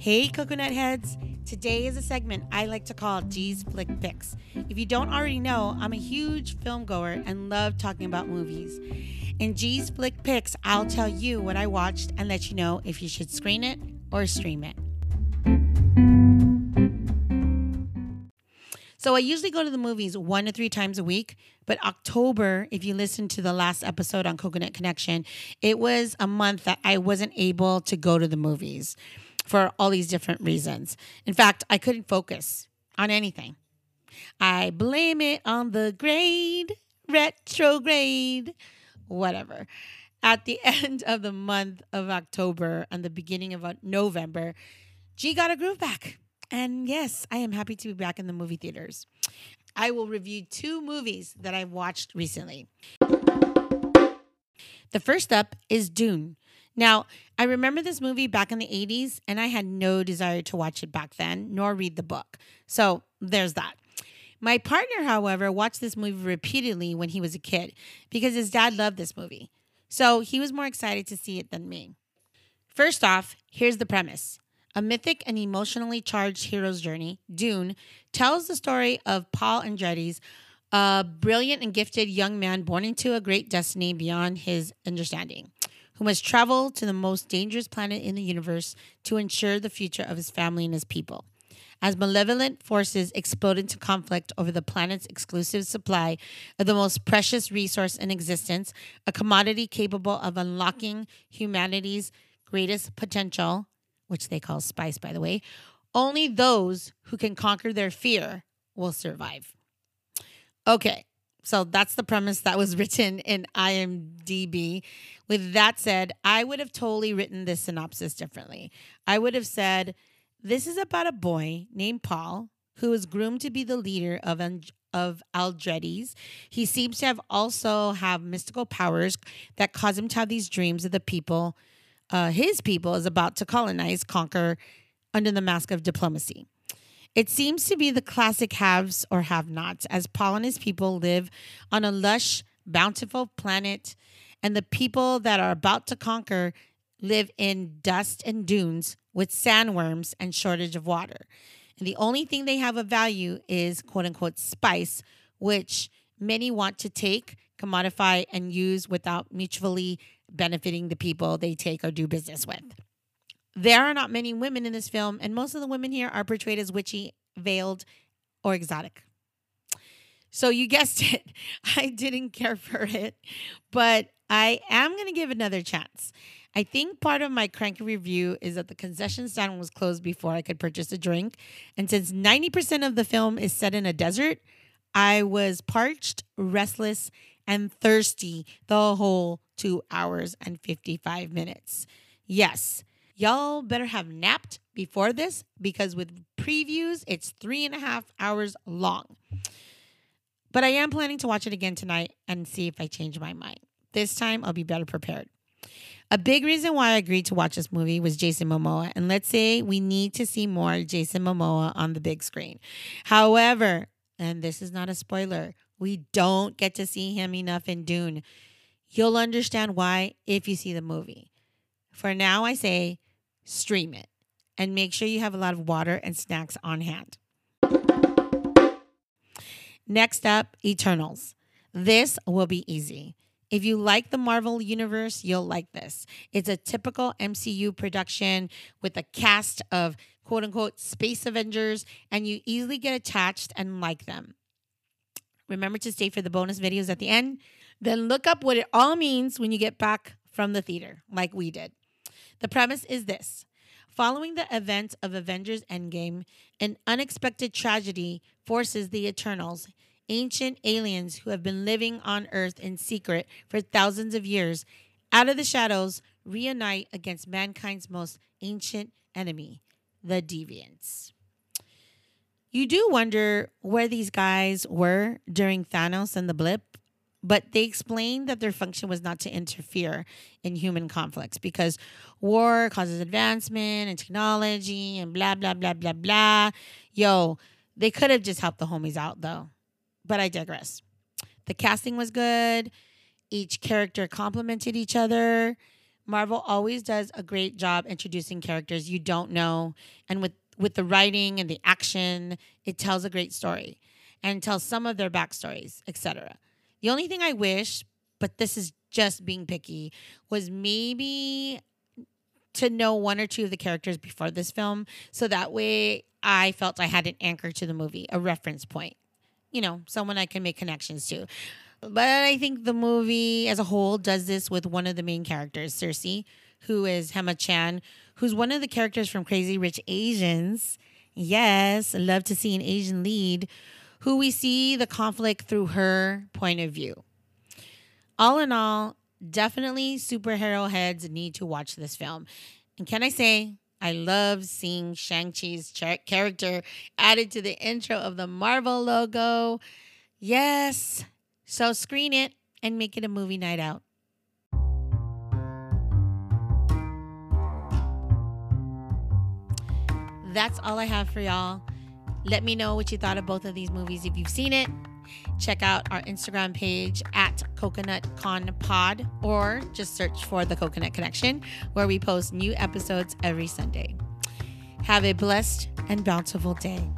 Hey, coconut heads. Today is a segment I like to call G's Flick Picks. If you don't already know, I'm a huge film goer and love talking about movies. In G's Flick Picks, I'll tell you what I watched and let you know if you should screen it or stream it. So I usually go to the movies one to three times a week, but October, if you listen to the last episode on Coconut Connection, it was a month that I wasn't able to go to the movies for all these different reasons. In fact, I couldn't focus on anything. I blame it on the grade, retrograde, whatever. At the end of the month of October and the beginning of November, G got a groove back. And yes, I am happy to be back in the movie theaters. I will review two movies that I've watched recently. The first up is Dune. Now, I remember this movie back in the 80s, and I had no desire to watch it back then, nor read the book. So there's that. My partner, however, watched this movie repeatedly when he was a kid because his dad loved this movie. So he was more excited to see it than me. First off, here's the premise a mythic and emotionally charged hero's journey, Dune, tells the story of Paul Atreides, a brilliant and gifted young man born into a great destiny beyond his understanding, who must travel to the most dangerous planet in the universe to ensure the future of his family and his people. As malevolent forces explode into conflict over the planet's exclusive supply of the most precious resource in existence, a commodity capable of unlocking humanity's greatest potential, which they call spice, by the way, only those who can conquer their fear will survive. Okay, so that's the premise that was written in IMDb. With that said, I would have totally written this synopsis differently. I would have said, This is about a boy named Paul who is groomed to be the leader of of Atreides. He seems to have also have mystical powers that cause him to have these dreams of the people uh, his people is about to colonize, conquer under the mask of diplomacy. It seems to be the classic haves or have nots, as Paul and his people live on a lush, bountiful planet, and the people that are about to conquer live in dust and dunes with sandworms and shortage of water. And the only thing they have of value is quote unquote spice, which many want to take, commodify, and use without mutually benefiting the people they take or do business with. There are not many women in this film, and most of the women here are portrayed as witchy, veiled, or exotic. So you guessed it, I didn't care for it, but I am going to give another chance. I think part of my cranky review is that the concession stand was closed before I could purchase a drink. And since 90% of the film is set in a desert, I was parched, restless, and thirsty the whole two hours and 55 minutes. Yes, y'all better have napped before this because with previews, it's three and a half hours long. But I am planning to watch it again tonight and see if I change my mind. This time I'll be better prepared. A big reason why I agreed to watch this movie was Jason Momoa. And let's say we need to see more Jason Momoa on the big screen. However, and this is not a spoiler, we don't get to see him enough in Dune. You'll understand why if you see the movie. For now, I say stream it and make sure you have a lot of water and snacks on hand. Next up, Eternals. This will be easy. If you like the Marvel Universe, you'll like this. It's a typical MCU production with a cast of quote unquote space Avengers, and you easily get attached and like them. Remember to stay for the bonus videos at the end. Then look up what it all means when you get back from the theater, like we did. The premise is this Following the events of Avengers Endgame, an unexpected tragedy forces the Eternals, ancient aliens who have been living on Earth in secret for thousands of years, out of the shadows, reunite against mankind's most ancient enemy, the Deviants. You do wonder where these guys were during Thanos and the blip, but they explained that their function was not to interfere in human conflicts because war causes advancement and technology and blah, blah, blah, blah, blah. Yo, they could have just helped the homies out though, but I digress. The casting was good, each character complemented each other. Marvel always does a great job introducing characters you don't know, and with with the writing and the action, it tells a great story and tells some of their backstories, etc. The only thing I wish, but this is just being picky, was maybe to know one or two of the characters before this film, so that way I felt I had an anchor to the movie, a reference point. You know, someone I can make connections to. But I think the movie as a whole does this with one of the main characters, Sersi, who is Gemma Chan, who's one of the characters from Crazy Rich Asians. Yes, love to see an Asian lead, who we see the conflict through her point of view. All in all, definitely superhero heads need to watch this film. And can I say, I love seeing Shang-Chi's char- character added to the intro of the Marvel logo. Yes. So screen it and make it a movie night out. That's all I have for y'all. Let me know what you thought of both of these movies if you've seen it. Check out our Instagram page at Coconut Con Pod or just search for the Coconut Connection, where we post new episodes every Sunday. Have a blessed and bountiful day.